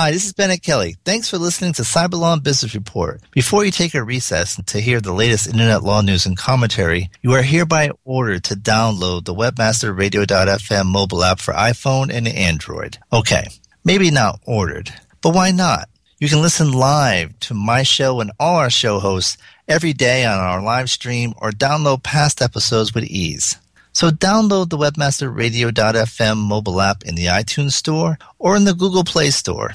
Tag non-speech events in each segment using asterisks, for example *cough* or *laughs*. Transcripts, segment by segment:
Hi, this is Bennett Kelly. Thanks for listening to Cyberlaw and Business Report. Before you take a recess to hear the latest internet law news and commentary, you are hereby ordered to download the webmasterradio.fm mobile app for iPhone and Android. Okay, maybe not ordered, but why not? You can listen live to my show and all our show hosts every day on our live stream or download past episodes with ease. So download the webmasterradio.fm mobile app in the iTunes Store or in the Google Play Store.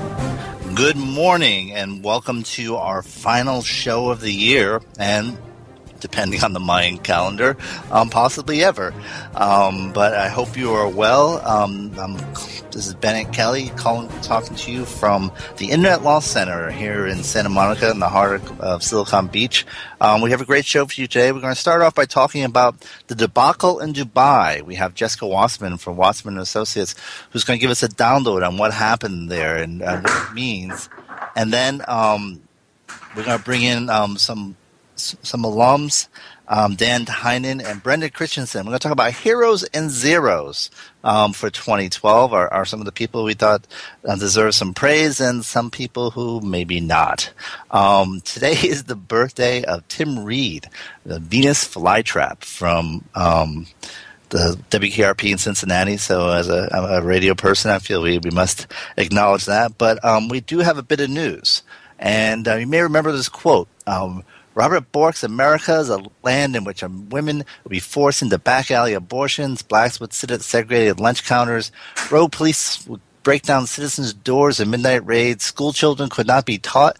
Good morning and welcome to our final show of the year. And depending on the Mayan calendar, um, possibly ever. Um, but I hope you are well. Um, this is Bennett Kelly calling, talking to you from the Internet Law Center here in Santa Monica in the heart of Silicon Beach. Um, we have a great show for you today. We're going to start off by talking about the debacle in Dubai. We have Jessica Wasserman from Wasserman Associates who's going to give us a download on what happened there and uh, what it means. And then um, we're going to bring in um, some some alums, um, Dan Tynan and Brenda Christensen. We're going to talk about heroes and zeros um, for 2012. Are, are, some of the people we thought uh, deserve some praise, and some people who maybe not. Um, today *laughs* is the birthday of Tim Reid, the Venus flytrap from um, the WKRP in Cincinnati. So, as a, a, radio person, I feel we, we must acknowledge that. But um, we do have a bit of news. And uh, you may remember this quote um, Robert Bork's America is a land in which women would be forced into back alley abortions, blacks would sit at segregated lunch counters, road police would break down citizens' doors in midnight raids, school children could not be taught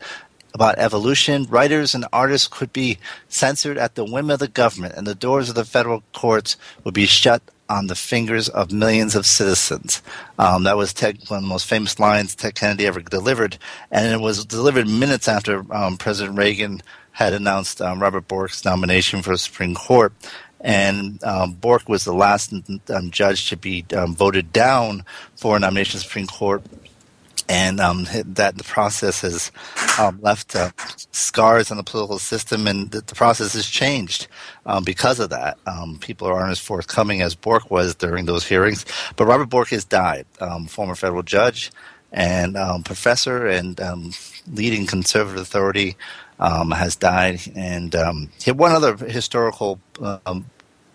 about evolution, writers and artists could be censored at the whim of the government, and the doors of the federal courts would be shut on the fingers of millions of citizens. Um, that was Ted, one of the most famous lines Ted Kennedy ever delivered, and it was delivered minutes after um, President Reagan had announced um, Robert Bork's nomination for the Supreme Court. And um, Bork was the last um, judge to be um, voted down for a nomination to the Supreme Court. And um, that the process has um, left uh, scars on the political system, and the, the process has changed because of that. people aren't as forthcoming as Bork was during those hearings. But Robert Bork has died, former federal judge and professor and leading conservative authority um, has died. And um, one other historical um,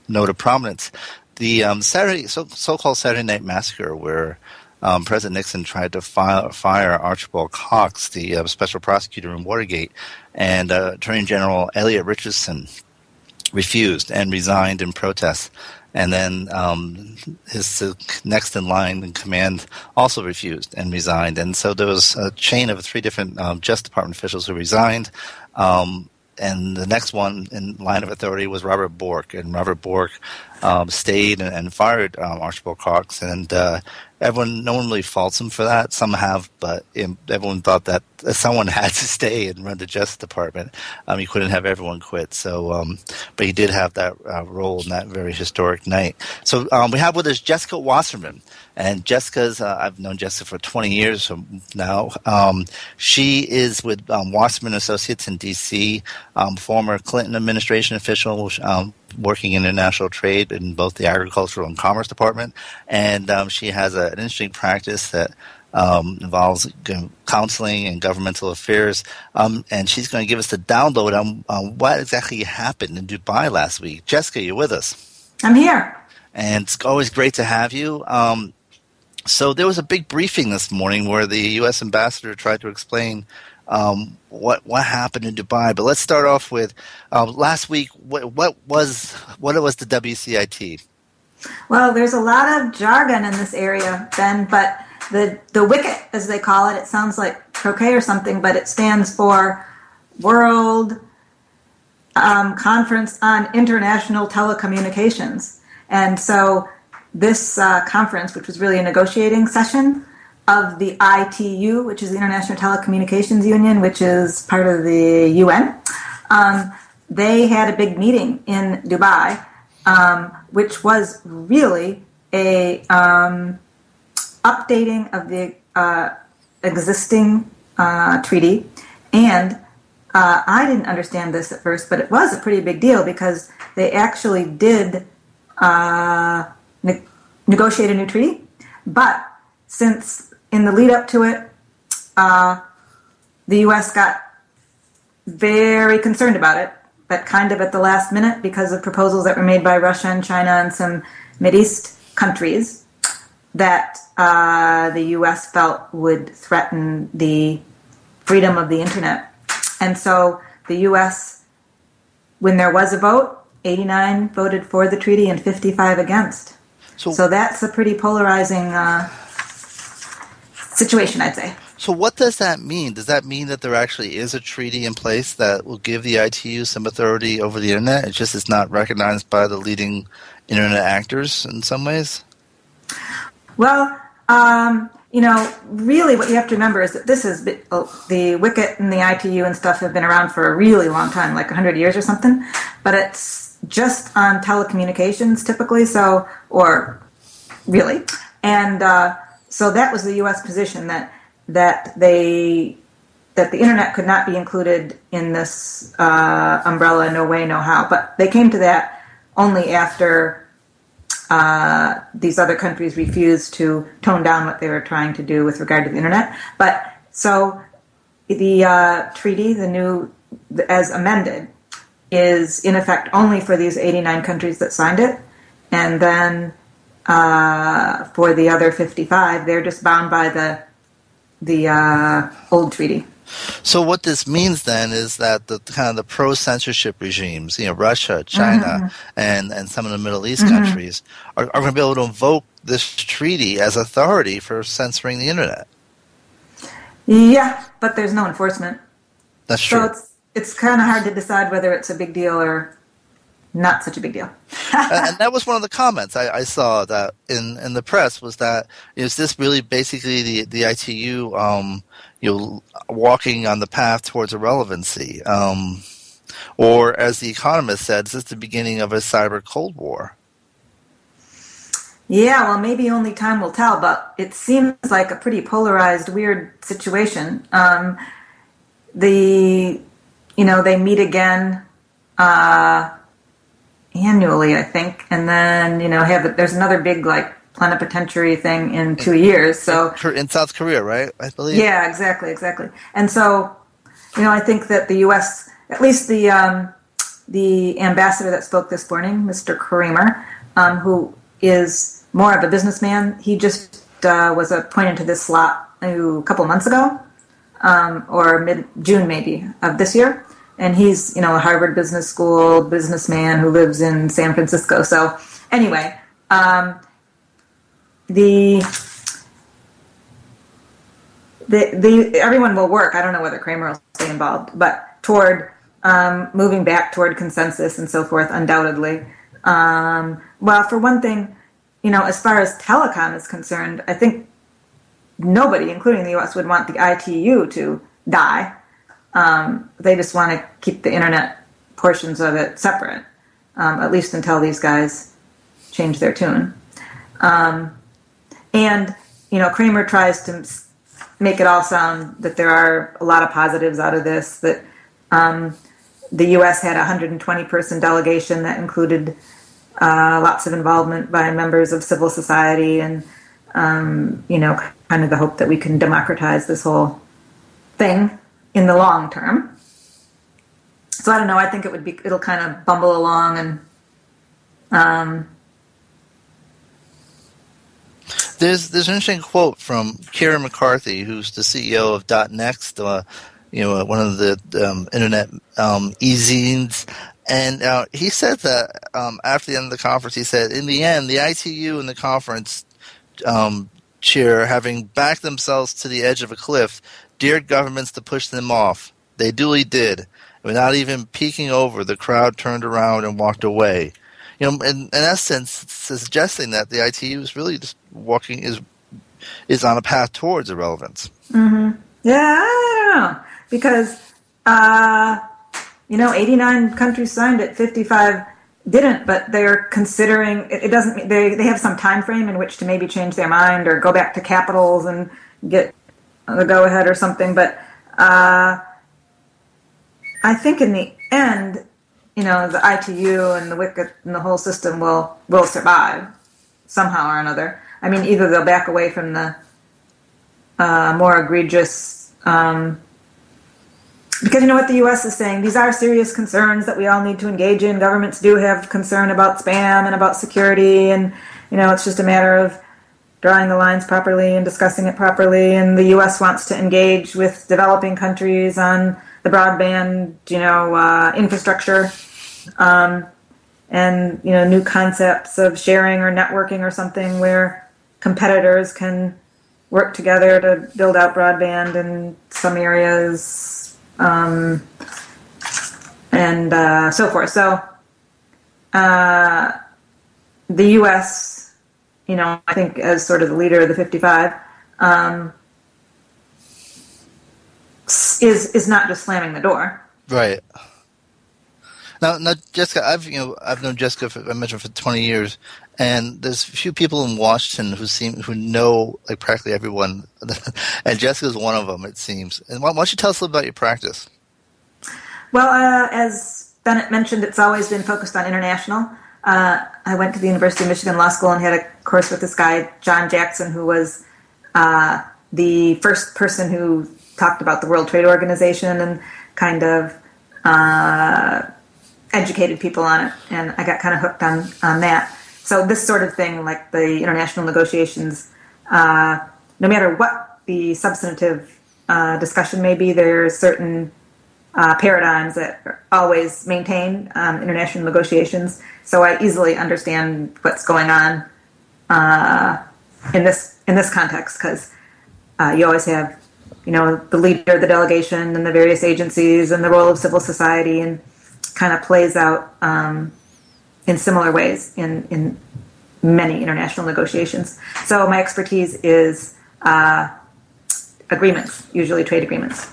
note of prominence: the um, Saturday so, called Saturday Night Massacre, where um, President Nixon tried to file, fire Archibald Cox, the uh, special prosecutor in Watergate, and uh, Attorney General Elliot Richardson refused and resigned in protest and then um, his next in line in command also refused and resigned. And so there was a chain of three different um, Justice Department officials who resigned. Um, and the next one in line of authority was Robert Bork, and Robert Bork um, stayed and, and fired um, Archibald Cox, and uh, everyone, no one really faults him for that. Some have, but everyone thought that someone *laughs* had to stay and run the Justice Department. Um, he couldn't have everyone quit. So, um, but he did have that uh, role in that very historic night. So um, we have with us Jessica Wasserman, and Jessica's. Uh, I've known Jessica for 20 years now. Um, she is with um, Wasserman Associates in D.C. Um, former Clinton administration official working in international trade in both the agricultural and commerce department, and um, she has a, an interesting practice that um, involves counseling and governmental affairs. Um, and she's going to give us the download on, on, what exactly happened in Dubai last week. Jessica, you're with us. I'm here. And it's always great to have you. Um, so there was a big briefing this morning where the U.S. ambassador tried to explain um, what what happened in Dubai. But let's start off with uh, last week. What, what was what was the WCIT? Well, there's a lot of jargon in this area, Ben. But the the wicket, as they call it, it sounds like croquet or something, but it stands for World um, Conference on International Telecommunications. And so this uh, conference, which was really a negotiating session, of the ITU, which is the International Telecommunications Union, which is part of the UN. Um, they had a big meeting in Dubai, um, which was really a um, updating of the uh, existing uh, treaty. And uh, I didn't understand this at first, but it was a pretty big deal because they actually did uh, ne- negotiate a new treaty. But since in the lead up to it, uh, the U.S. got very concerned about it, but kind of at the last minute because of proposals that were made by Russia and China and some East countries that uh, the U.S. felt would threaten the freedom of the internet. And so the U.S., when there was a vote, 89 voted for the treaty and 55 against. So, so that's a pretty polarizing uh, situation, I'd say. So, what does that mean? Does that mean that there actually is a treaty in place that will give the ITU some authority over the internet? It's just it's not recognized by the leading internet actors in some ways? Well, um, you know, really what you have to remember is that this is oh, the WCIT and the ITU and stuff have been around for a really long time, like 100 years or something, but it's just on telecommunications typically, so, or really. And uh, so that was the U.S. position that that they that the internet could not be included in this uh, umbrella, no way, no how. But they came to that only after uh, these other countries refused to tone down what they were trying to do with regard to the internet. But so the uh, treaty, the new, as amended, is in effect only for these 89 countries that signed it. And then uh, for the other 55, they're just bound by the the uh, old treaty. So what this means then is that the kind of the pro censorship regimes, you know, Russia, China, mm-hmm. and and some of the Middle East mm-hmm. countries are, are going to be able to invoke this treaty as authority for censoring the internet. Yeah, but there's no enforcement. That's true. So it's it's kind of hard to decide whether it's a big deal or not such a big deal. and *laughs* that was one of the comments I, I, saw that in, in the press was that is this really basically the the ITU um, you know walking on the path towards irrelevancy, um, or as the Economist said, is this the beginning of a cyber cold war? Yeah, well, maybe only time will tell, but it seems like a pretty polarized, weird situation. Um, the you know they meet again. Uh, annually, I think, and then you know have there's another big like plenipotentiary thing in two years. So in South Korea, right? I believe. Yeah, exactly, exactly. And so, you know, I think that the U.S., at least the um, the ambassador that spoke this morning, Mr. Kramer, um, who is more of a businessman, he just uh, was appointed to this slot a couple months ago, um, or mid June maybe of this year and he's you know a Harvard Business School businessman who lives in San Francisco. So anyway, um, the, the the everyone will work. I don't know whether Kramer will stay involved, but toward um, moving back toward consensus and so forth, undoubtedly. Um, well, for one thing, you know, as far as telecom is concerned, I think nobody, including the U.S., would want the ITU to die. Um, they just want to keep the internet portions of it separate, um, at least until these guys change their tune. Um, and you know, Kramer tries to make it all sound that there are a lot of positives out of this. That um, the U.S. had a 120 person delegation that included uh, lots of involvement by members of civil society, and um, you know, kind of the hope that we can democratize this whole thing in the long term. So I don't know. I think it would be it'll kind of bumble along and. Um, there's there's an interesting quote from Kieren McCarthy, who's the CEO of .nxt, uh, you know, one of the um, internet um, e-zines, and uh, he said that um, after the end of the conference, he said, in the end, the ITU and the conference um, chair, having backed themselves to the edge of a cliff, dared governments to push them off. They duly did. Without even peeking over, the crowd turned around and walked away. You know, in, in essence, suggesting that the ITU is really just walking is is on a path towards irrelevance. Mm-hmm. Yeah, because uh, you know, 89 countries signed it, 55 didn't, but they're considering it, doesn't. Mean they they have some time frame in which to maybe change their mind or go back to capitals and get the go ahead or something. But uh, I think in the end, you know, the ITU and the WCIT and the whole system will will survive somehow or another. I mean, either they'll back away from the uh, more egregious. Um, because you know what the U.S. is saying, these are serious concerns that we all need to engage in. Governments do have concern about spam and about security, and you know, it's just a matter of drawing the lines properly and discussing it properly. And the U.S. wants to engage with developing countries on the broadband, you know, uh, infrastructure, um, and you know, new concepts of sharing or networking or something where competitors can work together to build out broadband in some areas, um, and uh, so forth. So, uh, the U.S., you know, I think as sort of the leader of the 55. Um, is is not just slamming the door. Right. Now, now, Jessica, I've you know I've known Jessica for, I mentioned for twenty years, and there's a few people in Washington who seem who know like practically everyone, *laughs* and Jessica's one of them. It seems. And why, why don't you tell us a little about your practice? Well, uh, as Bennett mentioned, it's always been focused on international. Uh, I went to the University of Michigan Law School and had a course with this guy John Jackson, who was uh, the first person who talked about the World Trade Organization and kind of uh, educated people on it, and I got kind of hooked on on that. So this sort of thing, like the international negotiations, uh, no matter what the substantive uh, discussion may be, there are certain uh, paradigms that always maintain um, international negotiations. So I easily understand what's going on uh, in this in this context because uh, you always have you know, the leader of the delegation and the various agencies and the role of civil society and kind of plays out um, in similar ways in, in many international negotiations. So my expertise is uh, agreements, usually trade agreements.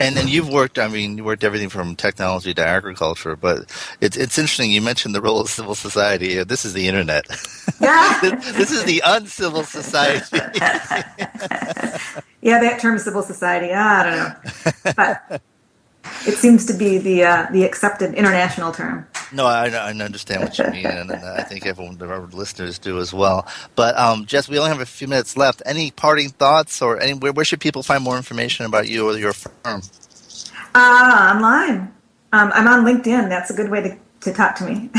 And then you've worked. I mean, you worked everything from technology to agriculture. But it's it's interesting. You mentioned the role of civil society. Uh, this is the internet. Yeah. *laughs* this, this, is the uncivil society. *laughs* yeah, that term, civil society. I don't know, but it seems to be the uh, the accepted international term. No, I, I understand what you mean, and, I think everyone, our listeners, do as well. But um, Jess, we only have a few minutes left. Any parting thoughts, or any, where, where should people find more information about you or your firm? Uh, online. Um, I'm on LinkedIn. That's a good way to to talk to me.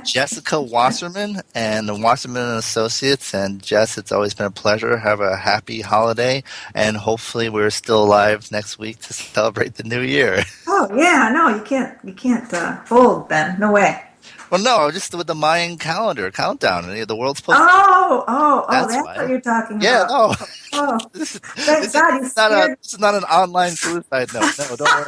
*laughs* Jessica Wasserman and the Wasserman and Associates. And Jess, it's always been a pleasure. Have a happy holiday, and hopefully we're still alive next week to celebrate the new year. *laughs* Oh yeah, no, you can't, you can't uh, fold Ben. No way. Well, no, just with the Mayan calendar countdown. And the world's supposed. Oh, oh, oh! That's, that's what you're talking yeah, about. Yeah, no. Oh, *laughs* thank this, God, is not a, this is not an online suicide note. No, don't worry.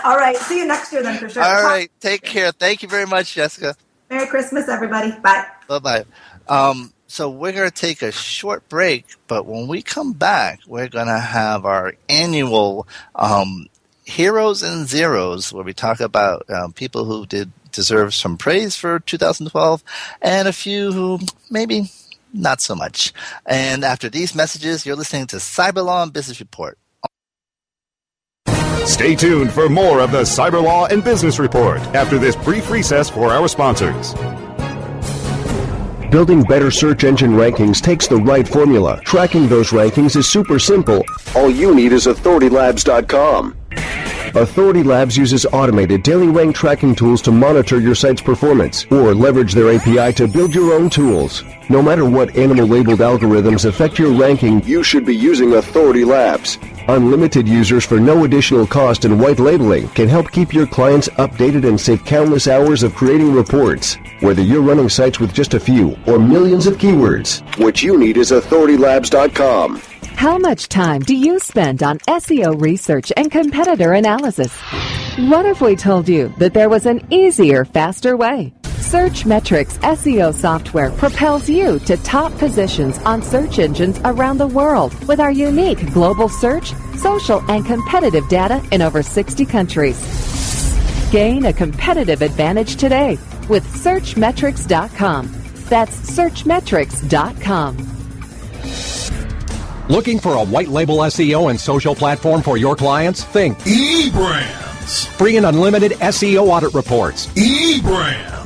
*laughs* All right. See you next year then for sure. All right. Take care. Thank you very much, Jessica. Merry Christmas, everybody. Bye. Bye bye. Um, so we're going to take a short break, but when we come back, we're going to have our annual um, Heroes and Zeros, where we talk about um, people who did deserve some praise for 2012 and a few who maybe not so much. And after these messages, you're listening to Cyberlaw and Business Report. Stay tuned for more of the Cyber Law and Business Report after this brief recess for our sponsors. Building better search engine rankings takes the right formula. Tracking those rankings is super simple. All you need is authoritylabs.com. Authority Labs uses automated daily rank tracking tools to monitor your site's performance or leverage their API to build your own tools. No matter what animal labeled algorithms affect your ranking, you should be using Authority Labs. Unlimited users for no additional cost and white labeling can help keep your clients updated and save countless hours of creating reports. Whether you're running sites with just a few or millions of keywords, what you need is authoritylabs.com. How much time do you spend on SEO research and competitor analysis? What if we told you that there was an easier, faster way? Searchmetrics SEO software propels you to top positions on search engines around the world with our unique global search, social, and competitive data in over 60 countries. Gain a competitive advantage today with Searchmetrics.com. That's Searchmetrics.com. Looking for a white label SEO and social platform for your clients? Think eBrands. Free and unlimited SEO audit reports. eBrands.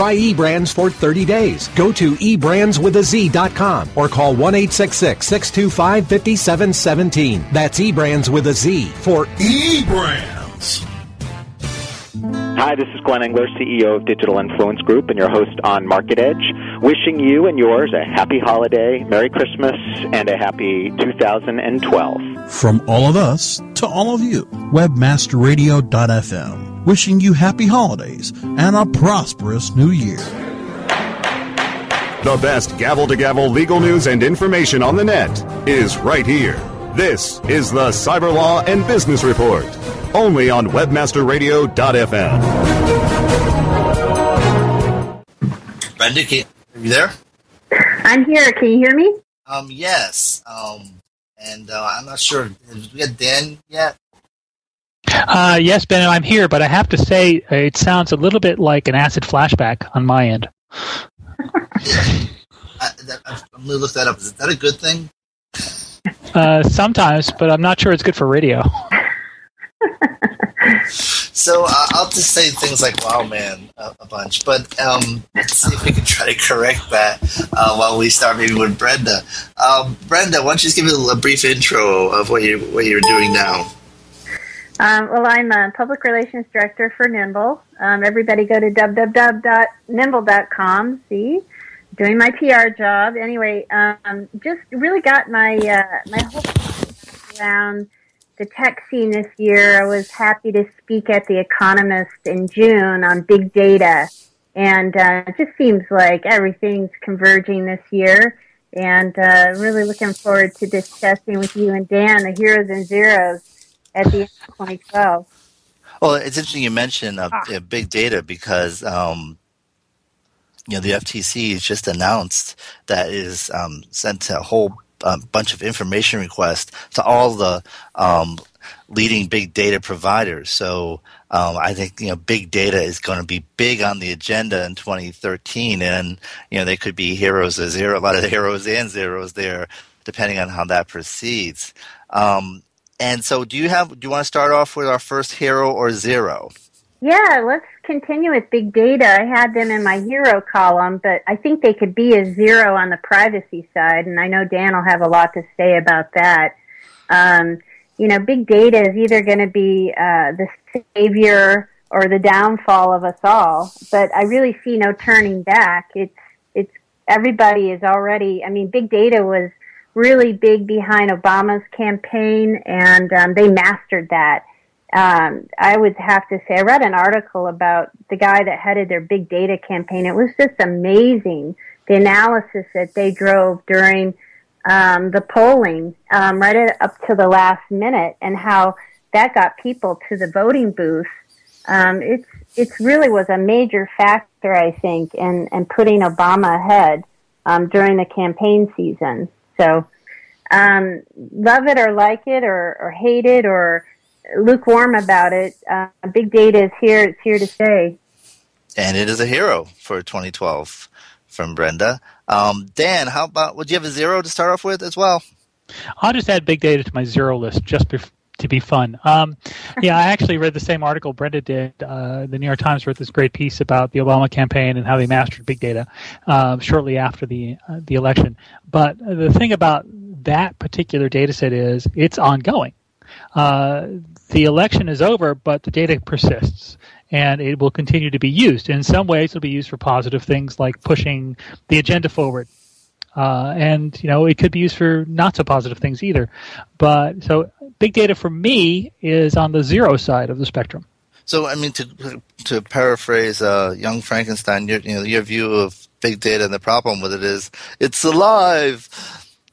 Try eBrands for 30 days. Go to eBrandsWithAZ.com or call 1-866-625-5717. That's eBrands with a Z for eBrands. Hi, this is Glenn Engler, CEO of Digital Influence Group and your host on Market Edge. Wishing you and yours a happy holiday, Merry Christmas, and a happy 2012. From all of us to all of you, webmasterradio.fm. Wishing you happy holidays and a prosperous new year. The best gavel to gavel legal news and information on the net is right here. This is the Cyber Law and Business Report, only on webmasterradio.fm. Brenda, can, are you there? I'm here. Can you hear me? Um, yes. Um, and uh, I'm not sure. Did we get Dan yet? Uh, yes, Ben, I'm here, but I have to say it sounds a little bit like an acid flashback on my end. *laughs* I, that, I'm going to look that up. Is that a good thing? Uh, sometimes, but I'm not sure it's good for radio. *laughs* so uh, I'll just say things like "Wow, man" a, a bunch, but um, let's see if we can try to correct that uh, while we start maybe with Brenda. Um, Brenda, why don't you just give a, a brief intro of what you what you're doing now? Um, well, I'm a public relations director for Nimble. Um, everybody go to www.nimble.com. See, doing my PR job. Anyway, um, just really got my uh, my whole around the tech scene this year. I was happy to speak at The Economist in June on big data, and uh, it just seems like everything's converging this year. And uh, really looking forward to discussing with you and Dan the heroes and zeros at the end of 2012. Well, it's interesting you mentioned uh, ah. big data because um, you know the FTC has just announced that is um, sent a whole uh, bunch of information requests to all the um, leading big data providers. So um, I think you know big data is going to be big on the agenda in 2013, and you know they could be heroes or zero, a lot of *laughs* heroes and zeros there, depending on how that proceeds. Um, and so, do you have? Do you want to start off with our first hero or zero? Yeah, let's continue with big data. I had them in my hero column, but I think they could be a zero on the privacy side, and I know Dan will have a lot to say about that. Um, you know, big data is either going to be uh, the savior or the downfall of us all, but I really see no turning back. It's it's everybody is already. I mean, big data was really big behind Obama's campaign, and um, they mastered that. Um, I would have to say, I read an article about the guy that headed their big data campaign. It was just amazing the analysis that they drove during um, the polling, um, right up to the last minute, and how that got people to the voting booth. Um, it's it really was a major factor, I think, in, in putting Obama ahead um, during the campaign season. So, um, love it or like it or, or hate it or lukewarm about it, uh, big data is here. It's here to stay. And it is a hero for 2012 from Brenda. Um, Dan, how about, would you have a zero to start off with as well? I'll just add big data to my zero list just bef- to be fun. Um, *laughs* yeah, I actually read the same article Brenda did. Uh, the New York Times wrote this great piece about the Obama campaign and how they mastered big data uh, shortly after the uh, the election. But the thing about that particular data set is it's ongoing. Uh, the election is over, but the data persists and it will continue to be used. In some ways, it'll be used for positive things like pushing the agenda forward uh, and you know it could be used for not so positive things either. But so big data for me is on the zero side of the spectrum. So, I mean, to to paraphrase uh, Young Frankenstein, your, you know, your view of big data and the problem with it is it's alive.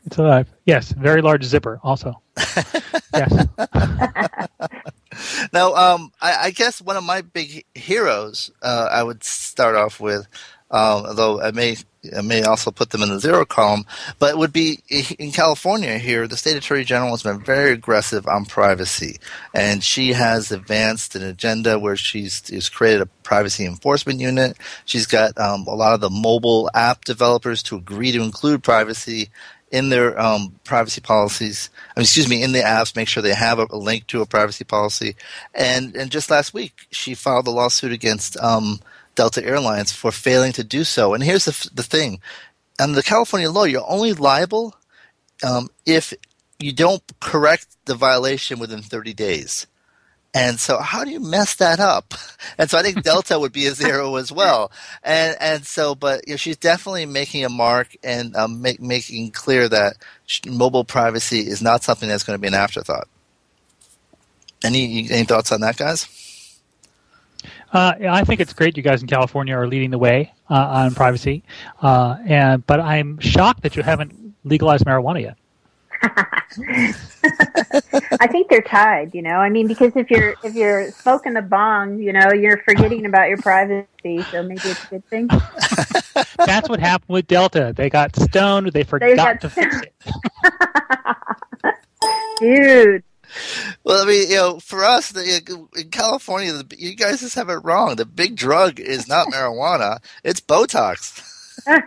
It's alive. Yes, very large zipper. Also, *laughs* yes. now, um, I, I, guess one of my big heroes, uh, I would start off with, um, although I may I may also put them in the zero column, but it would be in California here. The state attorney general has been very aggressive on privacy, and she has advanced an agenda where she's, she's created a privacy enforcement unit. She's got um, a lot of the mobile app developers to agree to include privacy in their um, privacy policies. I mean, excuse me, in the apps, make sure they have a, a, link to a privacy policy. And and just last week, she filed a lawsuit against um, Delta Airlines for failing to do so. And here's the the thing: under the California law, you're only liable um, if you don't correct the violation within 30 days. And so, how do you mess that up? *laughs* And so, I think *laughs* Delta would be a zero as well. And and so, but you know, she's definitely making a mark and um, make, making clear that mobile privacy is not something that's going to be an afterthought. Any any thoughts on that, guys? Uh, I think it's great you guys in California are leading the way uh, on privacy, uh, and but I'm shocked that you haven't legalized marijuana yet. *laughs* I think they're tied, you know. I mean, because if you're if you're smoking the bong, you know, you're forgetting about your privacy. So maybe it's a good thing. *laughs* That's what happened with Delta. They got stoned. They forgot they got to fix it. *laughs* Dude. Well, I mean, you know, for us the, in California, you guys just have it wrong. The big drug is not *laughs* marijuana; it's Botox. *laughs*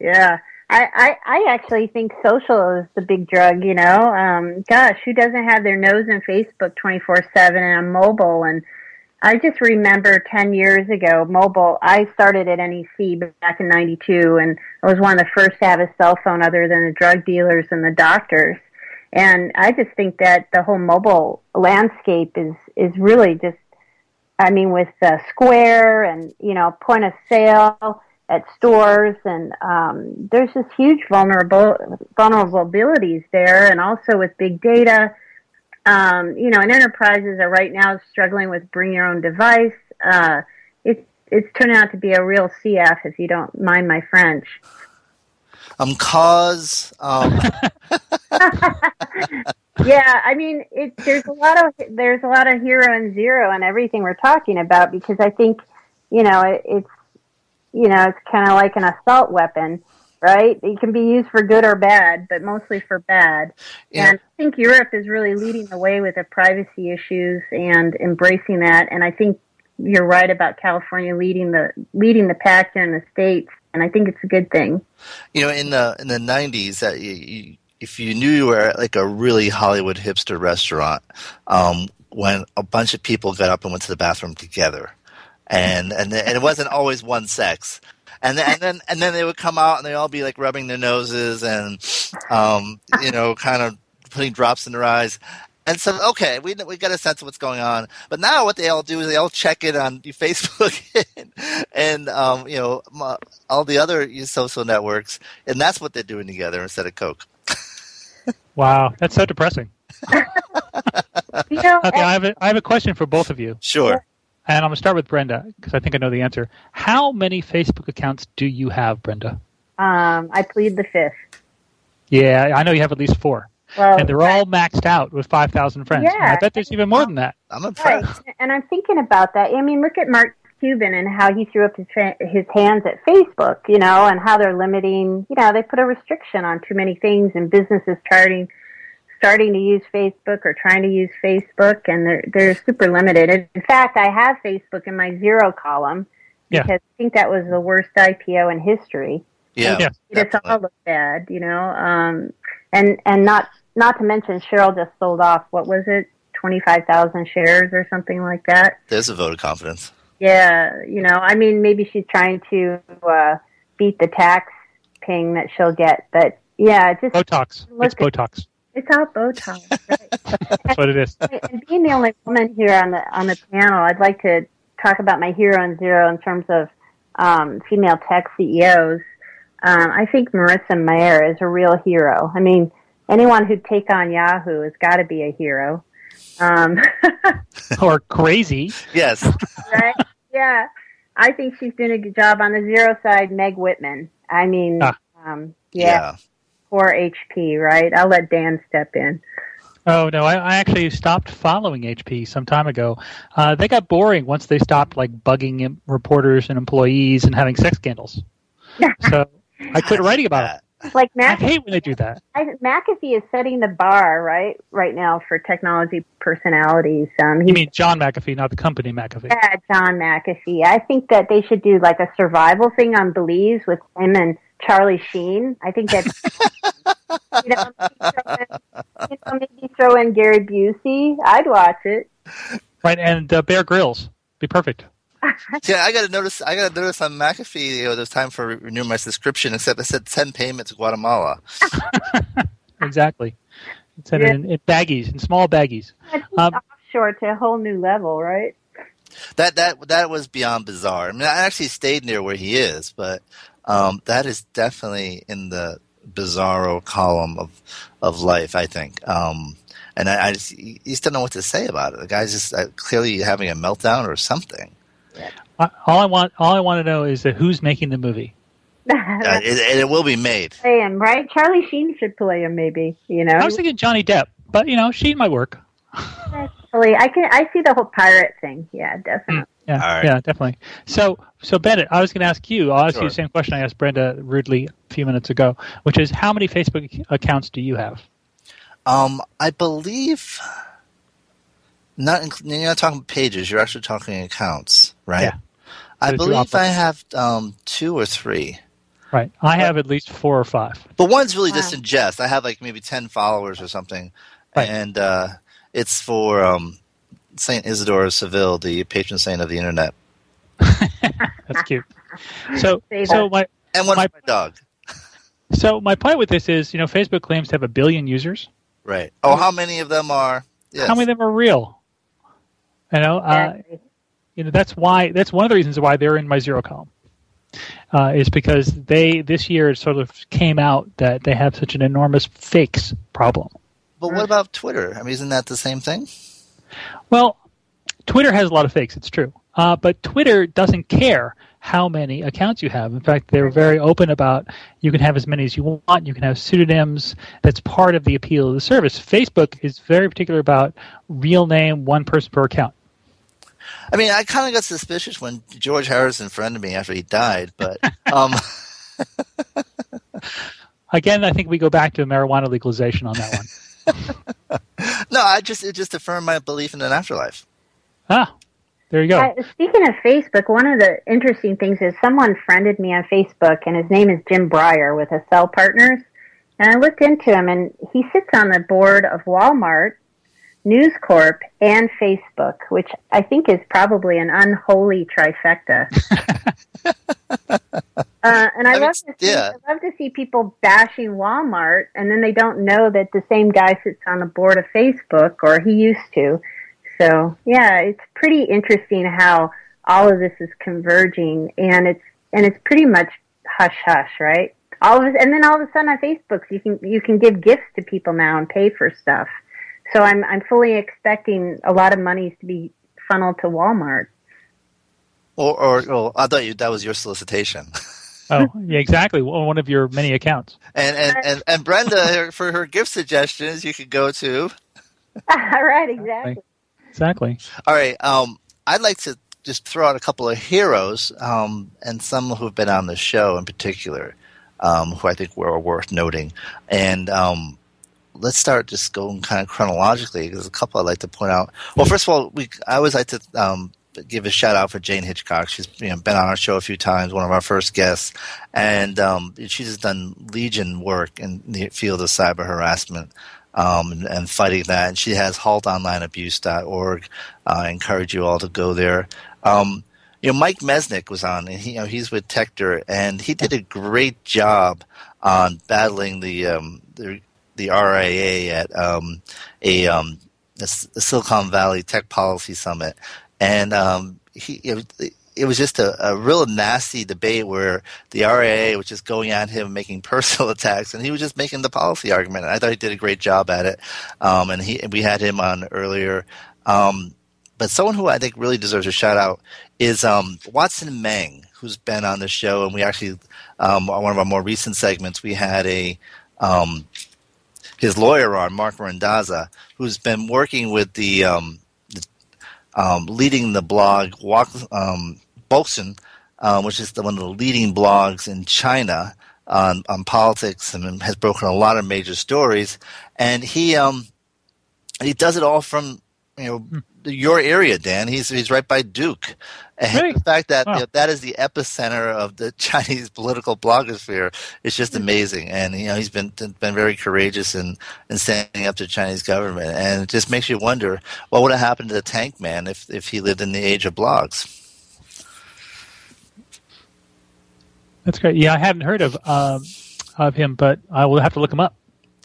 yeah. I, I, I actually think social is the big drug, you know. Um, gosh, who doesn't have their nose in Facebook 24 7 and on mobile? And I just remember 10 years ago, mobile, I started at NEC back in 92, and I was one of the first to have a cell phone other than the drug dealers and the doctors. And I just think that the whole mobile landscape is, is really just, I mean, with uh, Square and, you know, point of sale, at stores, and um, there's just huge vulnerable vulnerabilities there, and also with big data. Um, you know, and enterprises are right now struggling with bring your own device. Uh, it's it's turning out to be a real CF, if you don't mind my French. Um, cause. Um. *laughs* yeah, I mean, it, there's a lot of there's a lot of hero and zero and everything we're talking about because I think you know it, it's you know, it's kind of like an assault weapon, right? It can be used for good or bad, but mostly for bad. Yeah. And I think Europe is really leading the way with the privacy issues and embracing that. And I think you're right about California leading the leading the pack here in the states, and I think it's a good thing. You know, in the in the '90s, that uh, you, you, if you knew you were at like a really Hollywood hipster restaurant, um, when a bunch of people got up and went to the bathroom together, and and and it wasn't always one sex. And then, and then and then they would come out and they all be like rubbing their noses and um, you know kind of putting drops in their eyes. And so, okay, we we got a sense of what's going on. But now, what they all do is they all check it on *laughs* Facebook and, and um, you know all the other social networks, and that's what they're doing together instead of Coke. Wow, that's so depressing. *laughs* you know, okay, I have a, I have a question for both of you. Sure. And I'm going to start with Brenda because I think I know the answer. How many Facebook accounts do you have, Brenda? Um, I plead the fifth. Yeah, I know you have at least four. Well, and they're all maxed out with 5,000 friends. Yeah. And I bet there's even more than that. I'm impressed. Right. And I'm thinking about that. I mean, look at Mark Cuban and how he threw up his, his hands at Facebook, you know, and how they're limiting, you know, they put a restriction on too many things and businesses charting starting to use Facebook or trying to use Facebook, and they're they're super limited. In fact, I have Facebook in my zero column because yeah. I think that was the worst IPO in history. Yeah, yeah it's all look bad, you know. Um, and and not not to mention Sheryl just sold off. What was it? Twenty five thousand shares or something like that. There's a vote of confidence. Yeah, you know, I mean, maybe she's trying to uh, beat the tax ping that she'll get, but yeah, just Botox. It's Botox. It's all Botox. *laughs* Right? That's what it is. And being the only woman here on the on the panel, I'd like to talk about my hero and zero in terms of um, female tech CEOs. Um, I think Marissa Mayer is a real hero. I mean, anyone who'd take on Yahoo has got to be a hero. Um, *laughs* or crazy. Yes. right? Yeah. I think she's doing a good job on the zero side. Meg Whitman. I mean, Ah. um, yeah, Yeah. poor HP, right? I'll let Dan step in. Oh no, I, I actually stopped following HP some time ago. Uh, they got boring once they stopped like bugging reporters and employees and having sex scandals. *laughs* so I quit writing about it. Like I hate when they do that. I, McAfee is setting the bar right right now for technology personalities. Um, You mean John McAfee, not the company McAfee? Yeah, John McAfee. I think that they should do like a survival thing on Belize with him and Charlie Sheen. I think that *laughs* you, know, maybe throw in, you know, maybe throw in Gary Busey. I'd watch it. Right, and uh, Bear Grylls be perfect. *laughs* Yeah, I got to notice. I got to notice on McAfee. You know, there's time for renewing my subscription. Except I said ten payments to Guatemala. *laughs* Exactly. It's in, Yeah. in, in baggies, in small baggies. That's Um, offshore to a whole new level, right? That that that was beyond bizarre. I mean, I actually stayed near where he is, but um, that is definitely in the bizarro column of of life. I think. Um, and I, I just, you just don't know what to say about it. The guy's just uh, clearly having a meltdown or something. I- all I want, all I want to know is that who's making the movie. *laughs* Uh, it, and it will be made. play him, right? Charlie Sheen should play him, maybe. You know, I was thinking Johnny Depp, but you know, she might work. Actually, I can. I see the whole pirate thing. Yeah, definitely. Yeah, All right. yeah, definitely. So, so Bennett, I was going to ask you. I'll ask you the same question I asked Brenda rudely a few minutes ago, which is how many Facebook accounts do you have? Um, I believe not. Inc- you're not talking pages. You're actually talking accounts, right? Yeah. I believe I have um, two or three. Right, I have at least four or five. But one's really just Wow. in jest. I have like maybe ten followers or something, Right. and uh, it's for um, Saint Isidore of Seville, the patron saint of the internet, *laughs* That's cute. So, so my and one My- my dog. so my point with this is, you know, Facebook claims to have a billion users. Right. Oh, how many of them are? Yes. How many of them are real? You know, uh, Exactly. You know that's why that's one of the reasons why they're in my zero column. Uh, is because they this year it sort of came out that they have such an enormous fakes problem. But what about Twitter? I mean, isn't that the same thing? Well, Twitter has a lot of fakes. It's true, uh, but Twitter doesn't care how many accounts you have. In fact, they're very open about you can have as many as you want. You can have pseudonyms. That's part of the appeal of the service. Facebook is very particular about real name, one person per account. I mean, I kind of got suspicious when George Harrison friended me after he died, but *laughs* um, *laughs* Again, I think we go back to marijuana legalization on that one. *laughs* no, I just it just affirmed my belief in an afterlife. ah, there you go. Uh, speaking of Facebook, one of the interesting things is someone friended me on Facebook, and his name is Jim Breyer with Accel Partners. And I looked into him, and he sits on the board of Walmart, News Corp, and Facebook, which I think is probably an unholy trifecta. *laughs* uh, and I, I mean, love to see, yeah. I love to see people bashing Walmart, and then they don't know that the same guy sits on the board of Facebook, or he used to. So yeah, it's pretty interesting how all of this is converging, and it's and it's pretty much hush hush, right? All of and then all of a sudden on Facebook, you can you can give gifts to people now and pay for stuff. So I'm I'm fully expecting a lot of monies to be funneled to Walmart. Or, or, or I thought you, that was your solicitation. oh, *laughs* yeah, exactly. One one of your many accounts. And and, and, and Brenda, for her gift suggestions, you could go to. *laughs* All right, exactly. Exactly. All right. Um, I'd like to just throw out a couple of heroes, um, and some who've been on the show in particular, um, who I think were worth noting. And um, let's start just going kind of chronologically. There's a couple I'd like to point out. Well, first of all, we I always like to um, give a shout out for Jayne Hitchcock. She's you know, been on our show a few times, one of our first guests, and um, she's done legion work in the field of cyber harassment um, and, and fighting that. And she has haltonlineabuse.org. Uh, I encourage you all to go there. Um, you know, Mike Masnick was on, and he, you know, he's with Techdirt, and he did a great job on battling the um, the, the RIA at um, a um, S- Silicon Valley Tech Policy Summit, and um, he know, it was just a, a real nasty debate where the RIA was just going at him, making *laughs* personal attacks, and he was just making the policy argument. And I thought he did a great job at it. Um, and he we had him on earlier. Um, but someone who I think really deserves a shout out is um, Watson Meng, who's been on the show, and we actually um, on one of our more recent segments we had a um, his lawyer on Marc Randazza, who's been working with the, um, the um, leading the blog Walk um, Boxun, uh, which is the, one of the leading blogs in China on, on politics and has broken a lot of major stories. And he um, he does it all from you know hmm. Your area, Dan. He's he's right by Duke, and really? the fact that wow. you know, that is the epicenter of the *laughs* Chinese political blogosphere is just hmm. amazing. And you know he's been been very courageous in in standing up to the Chinese government, and it just makes you wonder what would have happened to the Tank Man if if he lived in the age of blogs. That's great. Yeah, I hadn't heard of um, of him, but I will have to look him up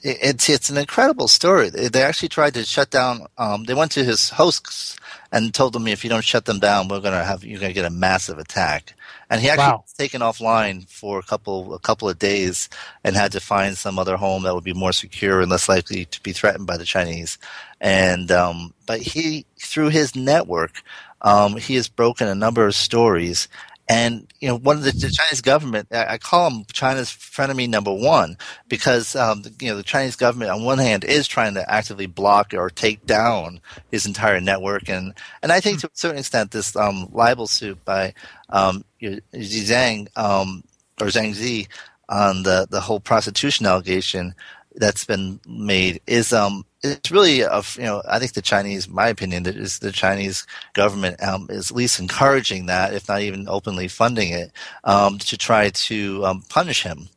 it's it's an incredible story. They actually tried to shut down. Um, they went to his hosts and told them, if you don't shut them down, we're gonna have you're gonna get a massive attack. And he actually wow. was taken offline for a couple a couple of days and had to find some other home that would be more secure and less likely to be threatened by the Chinese. And um, but he through his network, um, he has broken a number of stories and you know, one of the, the Chinese government, I, I, call them China's frenemy number one because um, you know the Chinese government, on one hand, is trying to actively block or take down his entire network, and and I think to a certain extent, this um, libel suit by um, Zhang um, or Zhang Zi on the the whole prostitution allegation that's been made is um it's really of you know I think the Chinese, my opinion, is the Chinese government um, is at least encouraging that, if not even openly funding it, um, to try to um, punish him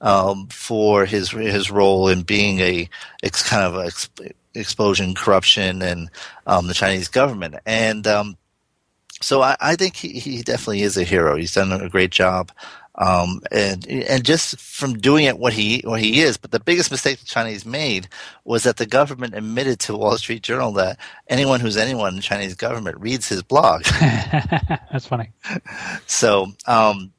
um, for his his role in being a it's kind of a exp- explosion, corruption, and um, the Chinese government, and um, so I, I think he, he definitely is a hero. He's done a great job. Um, and and just from doing it what he what he is. But the biggest mistake the Chinese made was that the government admitted to Wall Street Journal that anyone who's anyone in the Chinese government reads his blog. *laughs* That's funny. So um,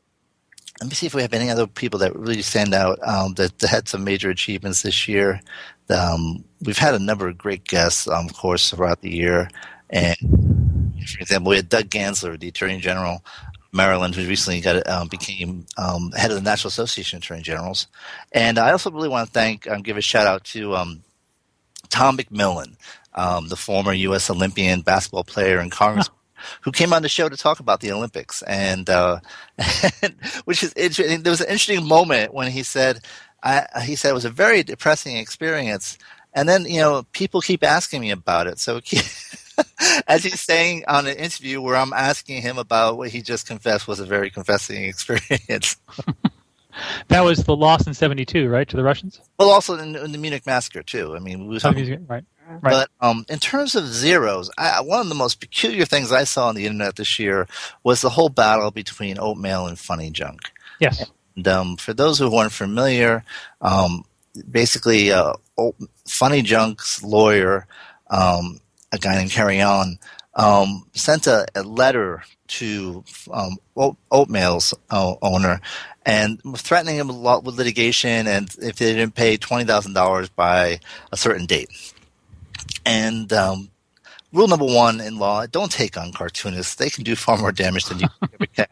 let me see if we have any other people that really stand out um, that, that, had some major achievements this year. Um, we've had a number of great guests, um, of course, throughout the year. And for example, we had Doug Gansler, the Attorney General Maryland, who recently got um, became um, head of the National Association of Attorney Generals. And I also really want to thank, um, give a shout out to um, Tom McMillen, um, the former U.S. Olympian basketball player and Congress. Who came on the show to talk about the Olympics, and, uh, and *laughs* which is interesting. There was an interesting moment when he said, I, he said it was a very depressing experience, and then you know people keep asking me about it, so *laughs* *laughs* as he's saying on an interview where I'm asking him about what he just confessed was a very confessing *laughs* experience. *laughs* that was the loss in '72, right, to the Russians? Well, also in, in the Munich massacre too. I mean, we was talking, right. Right. But um, in terms of zeros, I, one of the most peculiar things I saw on the internet this year was the whole battle between oatmeal and Funny Junk. Yes. And um, for those who weren't familiar, um, basically, uh, Funny Junk's lawyer um, a guy named Carreon, um, sent a, a, letter to um, Oatmeal's uh, owner and threatening him a lot with litigation and if they didn't pay $20,000 by a certain date. And um, rule number one in law: don't take on cartoonists. They can do far more damage than you ever can.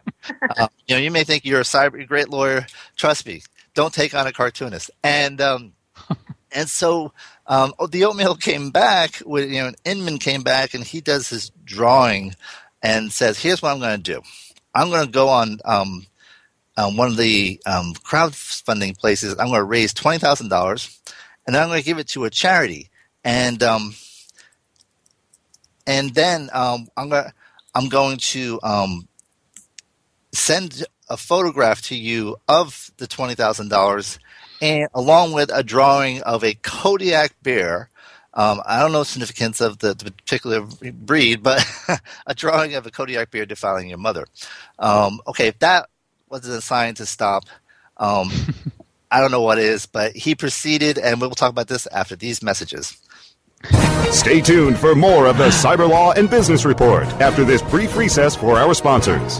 Uh, *laughs* you know, you may think you're a cyber great lawyer. Trust me, don't take on a cartoonist. And um, and so um, oh, the oatmeal came back with you know Inman came back and he does his drawing and says, "Here's what I'm going to do. I'm going to go on um, um, one of the um, crowdfunding places. I'm going to raise twenty thousand dollars, and then I'm going to give it to a charity, and um, and then um, I'm going I'm going to um, send a photograph to you of the twenty thousand dollars and along with a drawing of a Kodiak bear. Um, I don't know the significance of the, the particular breed, but *laughs* a drawing of a Kodiak bear defiling your mother. Um, okay, if that wasn't a sign to stop, um, *laughs* I don't know what is, but he proceeded, and we'll talk about this after these messages. Stay tuned for more of the Cyber Law and Business Report after this brief recess for our sponsors.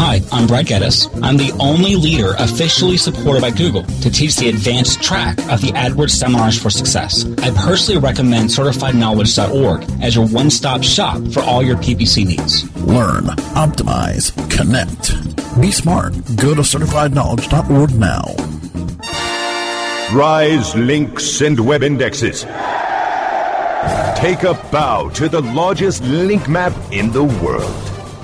Hi, I'm Brad Geddes. I'm the only leader officially supported by Google to teach the advanced track of the AdWords Seminars for Success. I personally recommend CertifiedKnowledge.org as your one-stop shop for all your PPC needs. Learn, optimize, connect. Be smart. Go to CertifiedKnowledge.org now. Rise links and web indexes. Take a bow to the largest link map in the world.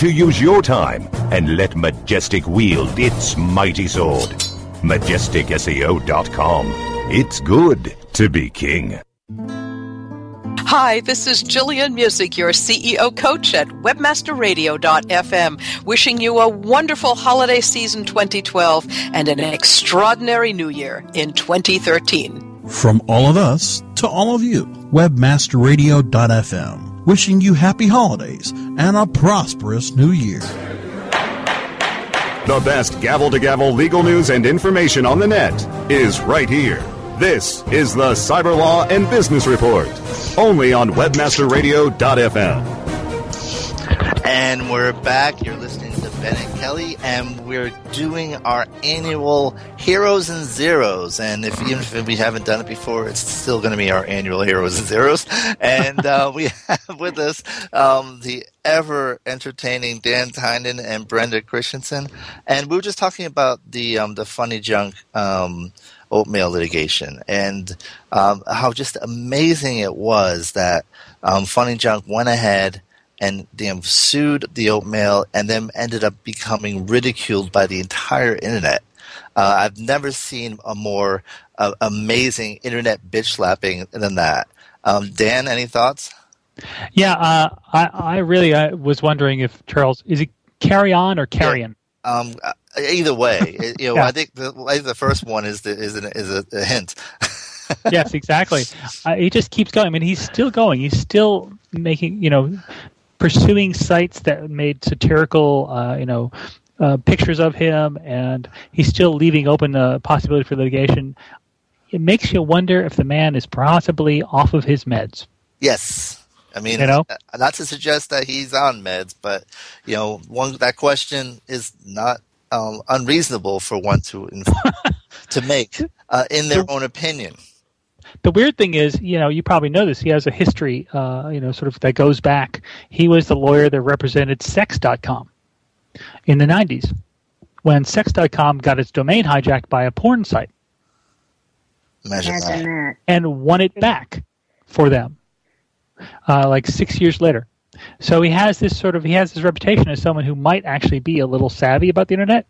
to use your time and let Majestic wield its mighty sword. MajesticSEO.com. It's good to be king. Hi, this is Jillian Muessig, your CEO coach at webmasterradio.fm, wishing you a wonderful holiday season 2012 and an extraordinary new year in 2013. From all of us to all of you, webmasterradio.fm wishing you happy holidays and a prosperous new year. The best gavel to gavel legal news and information on the net is right here. This is the Cyber Law and Business Report, only on WebmasterRadio.fm. And we're back. You're listening to Bennett Kelley, and we're doing our annual Heroes and Zeros. And if even if we haven't done it before, it's still going to be our annual Heroes and Zeros. And uh, we *laughs* have with us um, the ever entertaining Dan Tynan and Brenda Christensen. And we were just talking about the um, the funny junk. Um, oatmeal litigation and um, how just amazing it was that um, Funny Junk went ahead and they sued the oatmeal and then ended up becoming ridiculed by the entire internet. Uh, I've never seen a more uh, amazing internet bitch slapping than that. Um, Dan, any thoughts? Yeah, uh, I, I really I was wondering if Charles is it carry on or carrion? Yeah. Um, either way, *laughs* you know, yeah. I think the, I think the first one is the, is, an, is a, a hint. yes, exactly. *laughs* Uh, he just keeps going. I mean, he's still going. He's still making, you know, pursuing sites that made satirical, uh, you know, uh, pictures of him, and he's still leaving open the possibility for litigation. It makes you wonder if the man is possibly off of his meds. Yes. I mean, you know? not to suggest that he's on meds, but you know, one that question is not um, unreasonable for one to *laughs* to make uh, in their own opinion. The weird thing is, you know, you probably know this. He has a history, uh, you know, sort of that goes back. He was the lawyer that represented Sex.com in the '90s when Sex.com got its domain hijacked by a porn site. Imagine, Imagine that. And won it back for them, uh, like six years later. So he has this sort of he has this reputation as someone who might actually be a little savvy about the internet,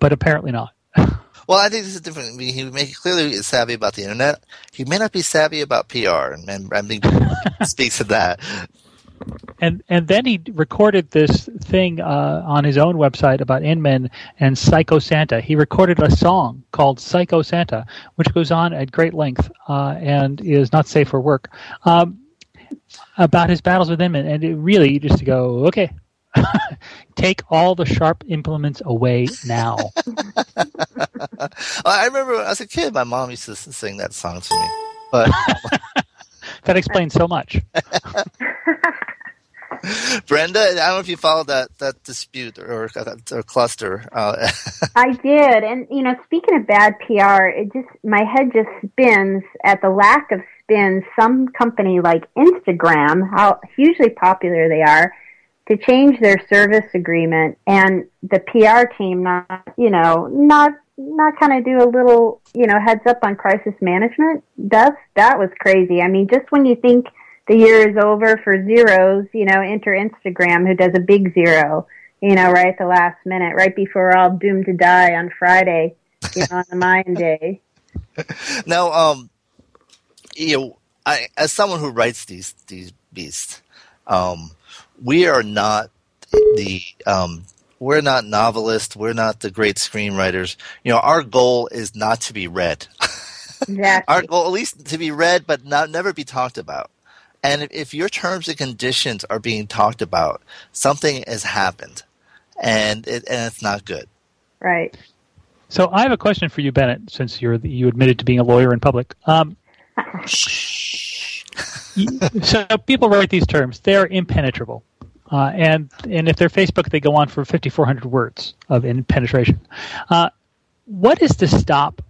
but apparently not. *laughs* well, I think this is different. I mean, he may clearly is savvy about the internet. He may not be savvy about PR, and, and I think *laughs* speaks to that. And and then he recorded this thing uh, on his own website about Inman and Psycho Santa. He recorded a song called Psycho Santa, which goes on at great length uh, and is not safe for work. Um, about his battles with him, and, and it really just to go, okay, *laughs* take all the sharp implements away now. *laughs* I remember as a kid, my mom used to sing that song to me. But *laughs* that explains so much. Brenda, I don't know if you followed that that dispute or, or cluster. Uh, I did, and you know, speaking of bad PR, it just my head just spins at the lack of spin. Some company like Instagram, how hugely popular they are, to change their service agreement, and the PR team not, you know, not not kind of do a little, you know, heads up on crisis management. That's that was crazy. I mean, just when you think the year is over for zeros, you know, enter Instagram who does a big zero, you know, right at the last minute, right before we're all doomed to die on Friday, you know, on the Mayan day. *laughs* now, um, you know, I, as someone who writes these these beasts, um, we are not the um, we're not novelists. We're not the great screenwriters. You know, our goal is not to be read. *laughs* Exactly. our goal, at least, to be read, but not never be talked about. And if, if your terms and conditions are being talked about, something has happened, and it, and it's not good. Right. So I have a question for you, Bennett, since you're you admitted to being a lawyer in public. Um, *laughs* so people write these terms; they're impenetrable, uh, and and if they're Facebook, they go on for 5,400 words of in penetration. Uh, what is to stop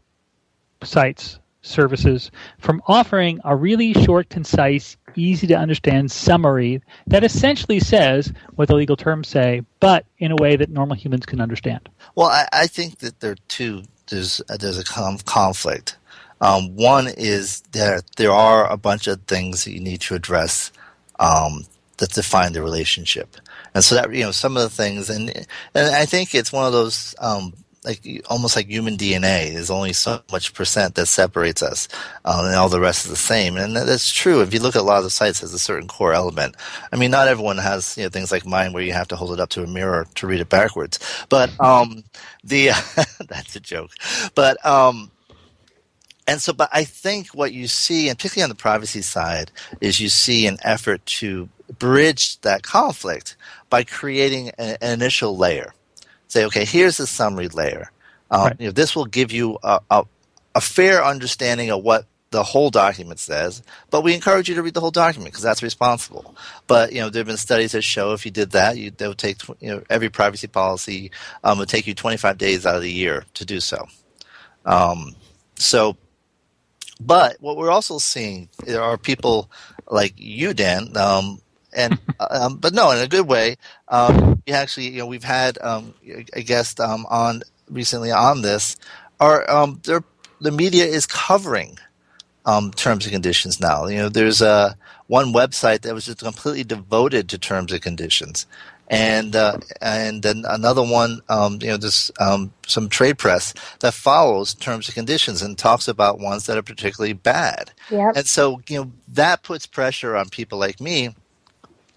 sites services from offering a really short, concise, easy to understand summary that essentially says what the legal terms say, but in a way that normal humans can understand. Well, I, I think that there are two. There's uh, there's a conflict. Um, one is that there are a bunch of things that you need to address um, that define the relationship, and so that you know some of the things, and and I think it's one of those um, like almost like human DNA. There's only so much percent that separates us, um, and all the rest is the same. And that's true. If you look at a lot of the sites, has a certain core element. I mean, not everyone has you know things like mine where you have to hold it up to a mirror to read it backwards. But um, the *laughs* that's a joke. But um, and so, but I think what you see, and particularly on the privacy side, is you see an effort to bridge that conflict by creating an initial layer say, okay, here's the summary layer. Um, right. you know, this will give you a, a, a, fair understanding of what the whole document says, but we encourage you to read the whole document because that's responsible. But you know, there have been studies that show if you did that, you, would take you know every privacy policy um, would take you 25 days out of the year to do so. Um, so, but what we're also seeing there are people like you, Dan, um, and *laughs* um, but no, in a good way. Um, we actually, you know, we've had um, a guest um, on recently on this. Are um, the media is covering um, terms and conditions now? You know, there's a one website that was just completely devoted to terms and conditions. And uh, and then another one, um, you know, there's um, some trade press that follows terms and conditions and talks about ones that are particularly bad. Yep. And so, you know, that puts pressure on people like me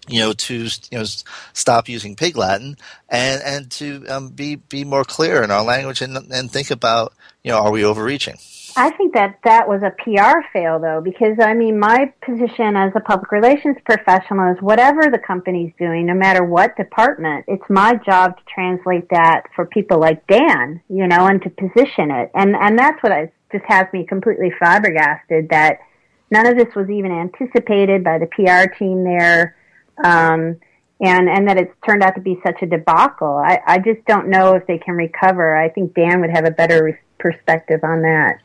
you know, to you know, stop using Pig Latin and and to um, be be more clear in our language and and think about you know, are we overreaching? I think that that was a PR fail though, because I mean, my position as a public relations professional is whatever the company's doing, no matter what department, it's my job to translate that for people like Dan, you know, and to position it. And, and that's what I, just has me completely flabbergasted that none of this was even anticipated by the PR team there um, and and that it's turned out to be such a debacle. I, I just don't know if they can recover. I think Dan would have a better re- perspective on that.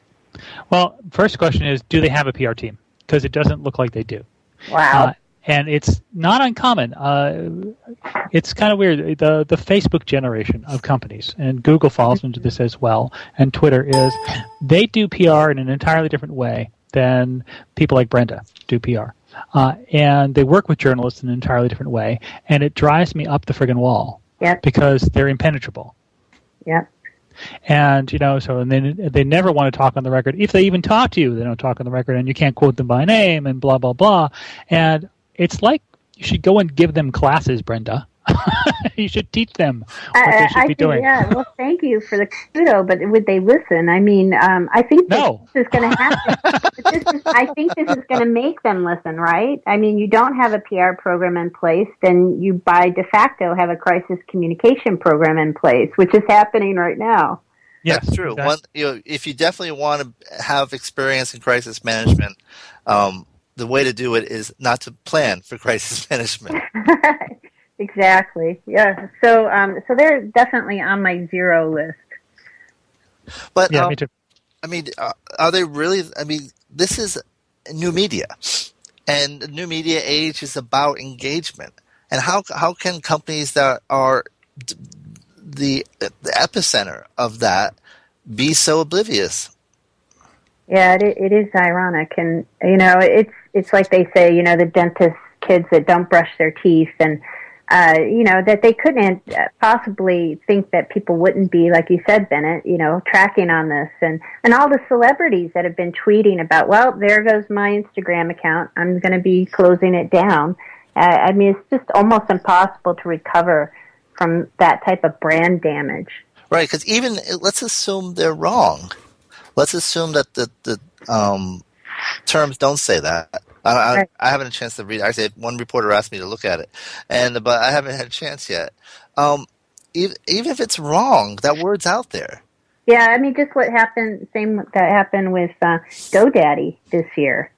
Well, first question is, do they have a PR team? Because it doesn't look like they do. Wow. Uh, and it's not uncommon. Uh, it's kind of weird. The the Facebook generation of companies, and Google falls into this as well, and Twitter is, they do PR in an entirely different way than people like Brenda do PR. Uh, and they work with journalists in an entirely different way, and it drives me up the friggin' wall. Yep. Because they're impenetrable. Yep. And you know, so and then they never want to talk on the record. If they even talk to you, they don't talk on the record, and you can't quote them by name, and blah blah blah. And it's like you should go and give them classes, Brenda, *laughs* you should teach them what I, they should I be think, doing. Yeah, well, *laughs* thank you for the kudo, but would they listen? I mean, um, I think No. this is going to happen. *laughs* but this is, I think this is going to make them listen, right? I mean, you don't have a PR program in place, then you by de facto have a crisis communication program in place, which is happening right now. Yes, That's true. One, you know, if you definitely want to have experience in crisis management, um, the way to do it is not to plan for crisis management. Exactly. Yeah. So, um, so they're definitely on my zero list. But Yeah, um, me too. I mean, uh, are they really? I mean, this is new media, and new media age is about engagement. And how how can companies that are the the epicenter of that be so oblivious? Yeah, it, it is ironic, and you know, it's it's like they say, you know, the dentist kids that don't brush their teeth, and uh, you know that they couldn't uh, possibly think that people wouldn't be, like you said, Bennett, you know, tracking on this, and and all the celebrities that have been tweeting about, well, there goes my Instagram account, I'm going to be closing it down. Uh, I mean, it's just almost impossible to recover from that type of brand damage. Right, because even let's assume they're wrong. Let's assume that the the um, terms don't say that. I, I. I haven't had a chance to read. it. Actually, one reporter asked me to look at it, and but I haven't had a chance yet. Um, even, even if it's wrong, that word's out there. Yeah, I mean, just what happened, same that happened with uh, GoDaddy this year,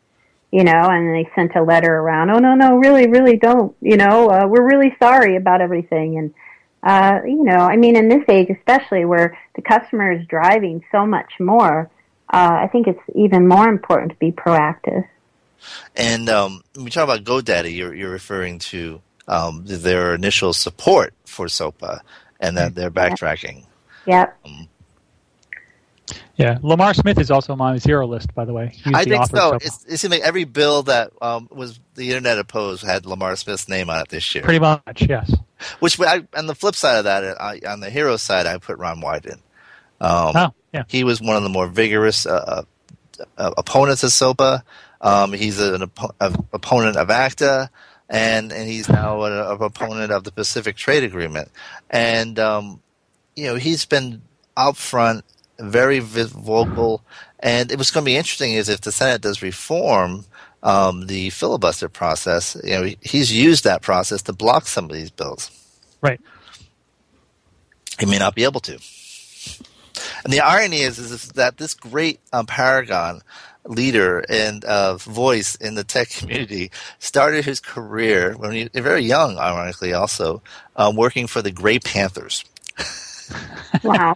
you know, and they sent a letter around, oh, no, no, really, really don't, you know, uh, we're really sorry about everything. And, uh, you know, I mean, in this age, especially where the customer is driving so much more, uh, I think it's even more important to be proactive. And um, when we talk about GoDaddy, you're you're referring to um, their initial support for SOPA and that they're backtracking. Yep. Yeah, Lamar Smith is also on my zero list, by the way. He's I the think so. of Sopa. It's, it seems like every bill that um, was the internet opposed had Lamar Smith's name on it this year. Pretty much, yes. Which I, on the flip side of that, I, on the hero side, I put Ron Wyden. Um, Oh, yeah. He was one of the more vigorous uh, uh, opponents of SOPA. Um, he's an a, opponent of ACTA, and and he's now an opponent of the Pacific Trade Agreement. And um, you know, he's been out front, very vocal. And it was going to be interesting is if the Senate does reform um, the filibuster process. You know, he's used that process to block some of these bills. Right. He may not be able to. And the irony is, is that this great um, paragon leader and uh, voice in the tech community started his career when he very young, ironically, also um, working for the Grey Panthers. Wow.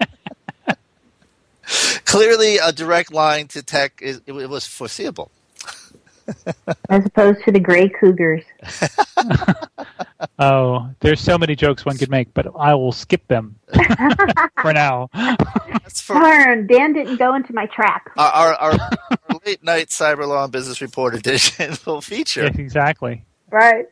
*laughs* Clearly, a direct line to tech is it, it was foreseeable. *laughs* As opposed to the gray cougars. *laughs* Oh, there's so many jokes one could make, but I will skip them for now. Darn, Dan didn't go into my trap. Our, our, our, our late night cyber law and business report edition *laughs* will feature. Yes, exactly. right.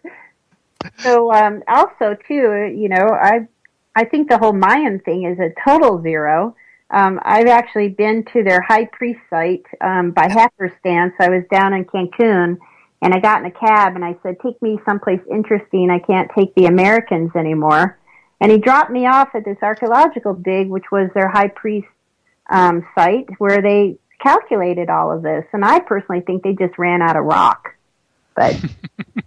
So um also too you know i i think the whole mayan thing is a total zero. Um i've actually been to their high priest site um by hackerstance i was down in cancun and i got in a cab and i said take me someplace interesting. I can't take the americans anymore. And he dropped me off at this archaeological dig which was their high priest um site where they calculated all of this and i personally think they just ran out of rock but *laughs*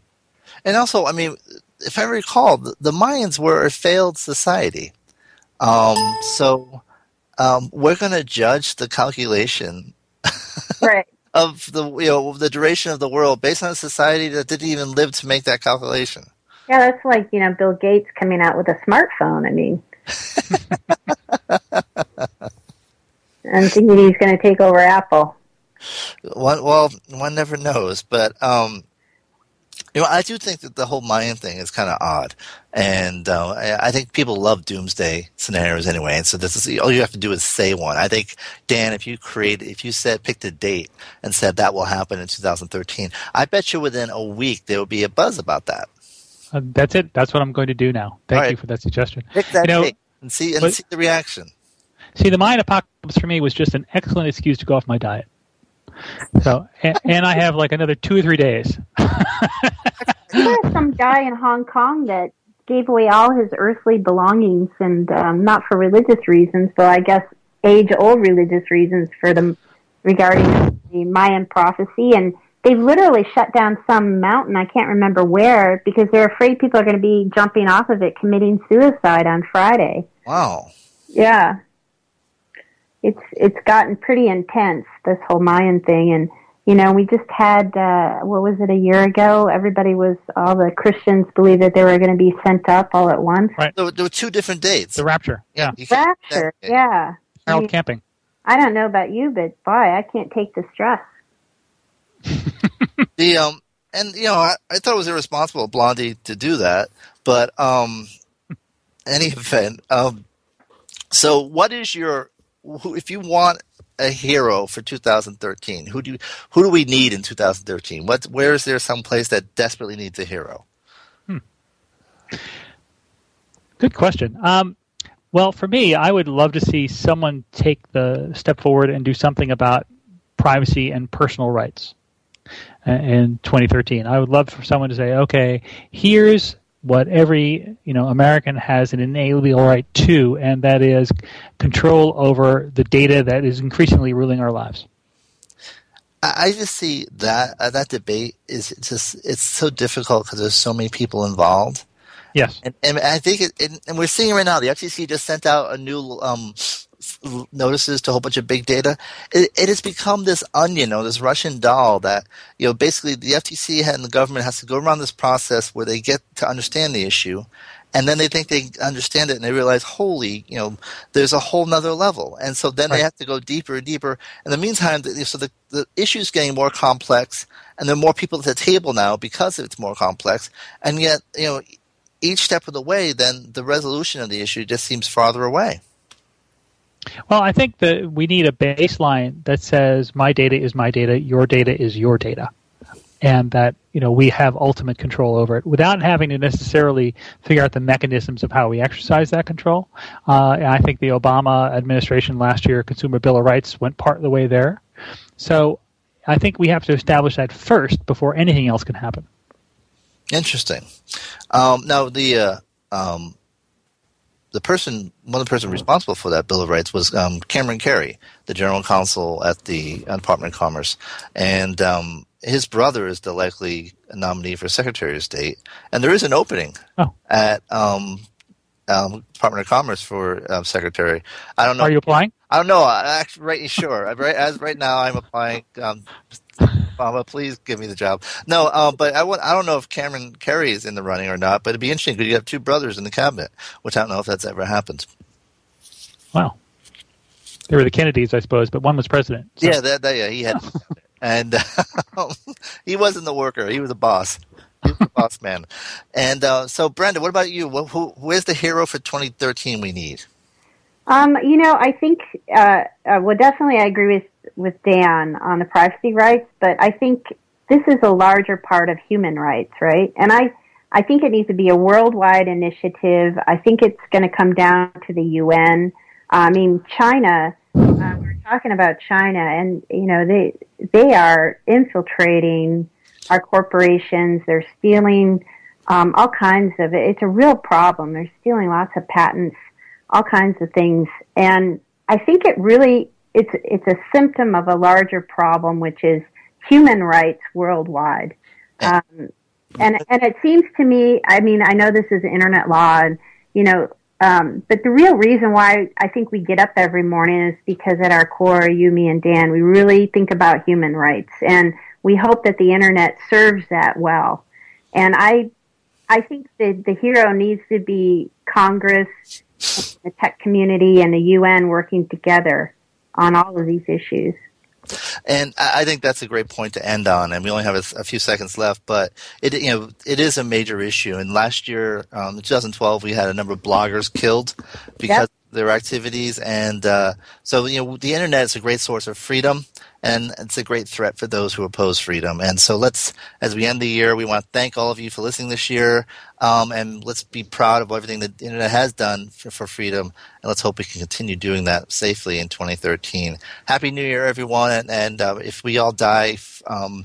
And also, I mean, if I recall, the, the Mayans were a failed society. Um, so um, we're going to judge the calculation *laughs* right of the you know the duration of the world based on a society that didn't even live to make that calculation. Yeah, that's like, you know, Bill Gates coming out with a smartphone. I mean, *laughs* and thinking he's going to take over Apple. One, well, one never knows, but um, you know, I do think that the whole Mayan thing is kind of odd, and uh, I I think people love doomsday scenarios anyway. And so this is all you have to do is say one. I think Dan, if you create, if you said picked a date and said that will happen in 2013, I bet you within a week there will be a buzz about that. Uh, that's it. That's what I'm going to do now. Thank All right. you for that suggestion. Pick that You know, date and see and but- see the reaction. See, the Mayan apocalypse for me was just an excellent excuse to go off my diet. So, and, and I have like another two or three days. *laughs* There's some guy in Hong Kong that gave away all his earthly belongings, and um, not for religious reasons, but I guess age-old religious reasons for them regarding the Mayan prophecy. And they've literally shut down some mountain. I can't remember where because they're afraid people are going to be jumping off of it, committing suicide on Friday. Wow. Yeah, it's it's gotten pretty intense this whole Mayan thing, and you know we just had uh, what was it a year ago? Everybody was all the Christians believed that they were going to be sent up all at once. Right. There, there were two different dates. The rapture. Yeah. You can't- Rapture, yeah. I, Harold mean, Camping. I don't know about you, but boy, I can't take the stress. *laughs* the um and you know I, I thought it was irresponsible of Blondie to do that, but um any *laughs* event um so what is your who, if you want a hero for 2013 who do you, who do we need in 2013 what where is there some place that desperately needs a hero Good question. Um, well, for me, I would love to see someone take the step forward and do something about privacy and personal rights uh, in 2013. I would love for someone to say, okay, here's what every you know American has an inalienable right to, and that is control over the data that is increasingly ruling our lives. I just see that uh, that debate is just it's so difficult because there's so many people involved. Yes. And, and I think, it, and, and we're seeing right now. The FTC just sent out a new um, notices to a whole bunch of big data. It, it has become this onion or this Russian doll that you know basically the FTC and the government has to go around this process where they get to understand the issue, and then they think they understand it and they realize, holy, you know, there's a whole nother level, and so then they have to go deeper and deeper. In the meantime, the, so the the issue is getting more complex, and there are more people at the table now because it's more complex, and yet you know each step of the way, then the resolution of the issue just seems farther away. Well, I think that we need a baseline that says my data is my data, your data is your data, and that you know we have ultimate control over it without having to necessarily figure out the mechanisms of how we exercise that control. Uh, I think the Obama administration last year, Consumer Bill of Rights, went part of the way there. So I think we have to establish that first before anything else can happen. Interesting. Um, now the uh, um, the person, one of the person responsible for that Bill of Rights was um, Cameron Kerry, the general counsel at the uh, Department of Commerce, and um, his brother is the likely nominee for Secretary of State, and there is an opening Oh. at um, um, Department of Commerce for um, Secretary. I don't know. Are you applying? I don't know. I actually, right, sure. Right, as right now, I'm applying. Um, Obama, please give me the job. No, uh, but I, want, I don't know if Cameron Kerry is in the running or not. But it'd be interesting because you have two brothers in the cabinet, which I don't know if that's ever happened. Wow. They were the Kennedys, I suppose, but one was president. so- Yeah, that, that yeah, he had, *laughs* and uh, *laughs* he wasn't the worker; he was a boss. He was a boss man. And uh, so, Brenda, what about you? Who, who, where's the hero for 2013 we need? Um, you know, I think, uh, uh, well, definitely I agree with, with Dan on the privacy rights, but I think this is a larger part of human rights, right? And I, I think it needs to be a worldwide initiative. I think it's going to come down to the UN. I mean, China, uh, we we're talking about China and, you know, they, they are infiltrating our corporations. They're stealing, um, all kinds of. It's a real problem. They're stealing lots of patents all kinds of things. And I think it really it's it's a symptom of a larger problem, which is human rights worldwide. Um, and and it seems to me, I mean, I know this is internet law, and you know, um, but the real reason why I think we get up every morning is because at our core, you, me, and Dan, we really think about human rights, and we hope that the internet serves that well. And I I think that the hero needs to be Congress, the tech community, and the UN working together on all of these issues. And I think that's a great point to end on. And we only have a, a few seconds left, but it you know it is a major issue. And last year, um, in 2012, we had a number of bloggers killed because of their activities. And uh, so you know the internet is a great source of freedom, and it's a great threat for those who oppose freedom. And so let's, as we end the year, we want to thank all of you for listening this year, um, and let's be proud of everything that the internet has done for, for freedom, and let's hope we can continue doing that safely in 2013. Happy New Year, everyone! And, and uh, if we all die, um,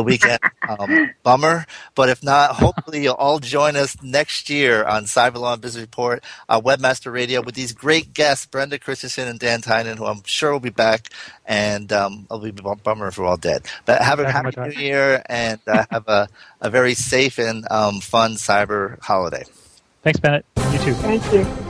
the weekend. Um, bummer, but if not, hopefully you'll all join us next year on Cyber Law and Business Report, uh, Webmaster Radio, with these great guests, Brenda Christensen and Dan Tynan, who I'm sure will be back. And um, it'll be a bummer if we're all dead. But have a happy new year and uh, have a, a very safe and um, fun cyber holiday. Thanks, Bennett. You too. Thank you.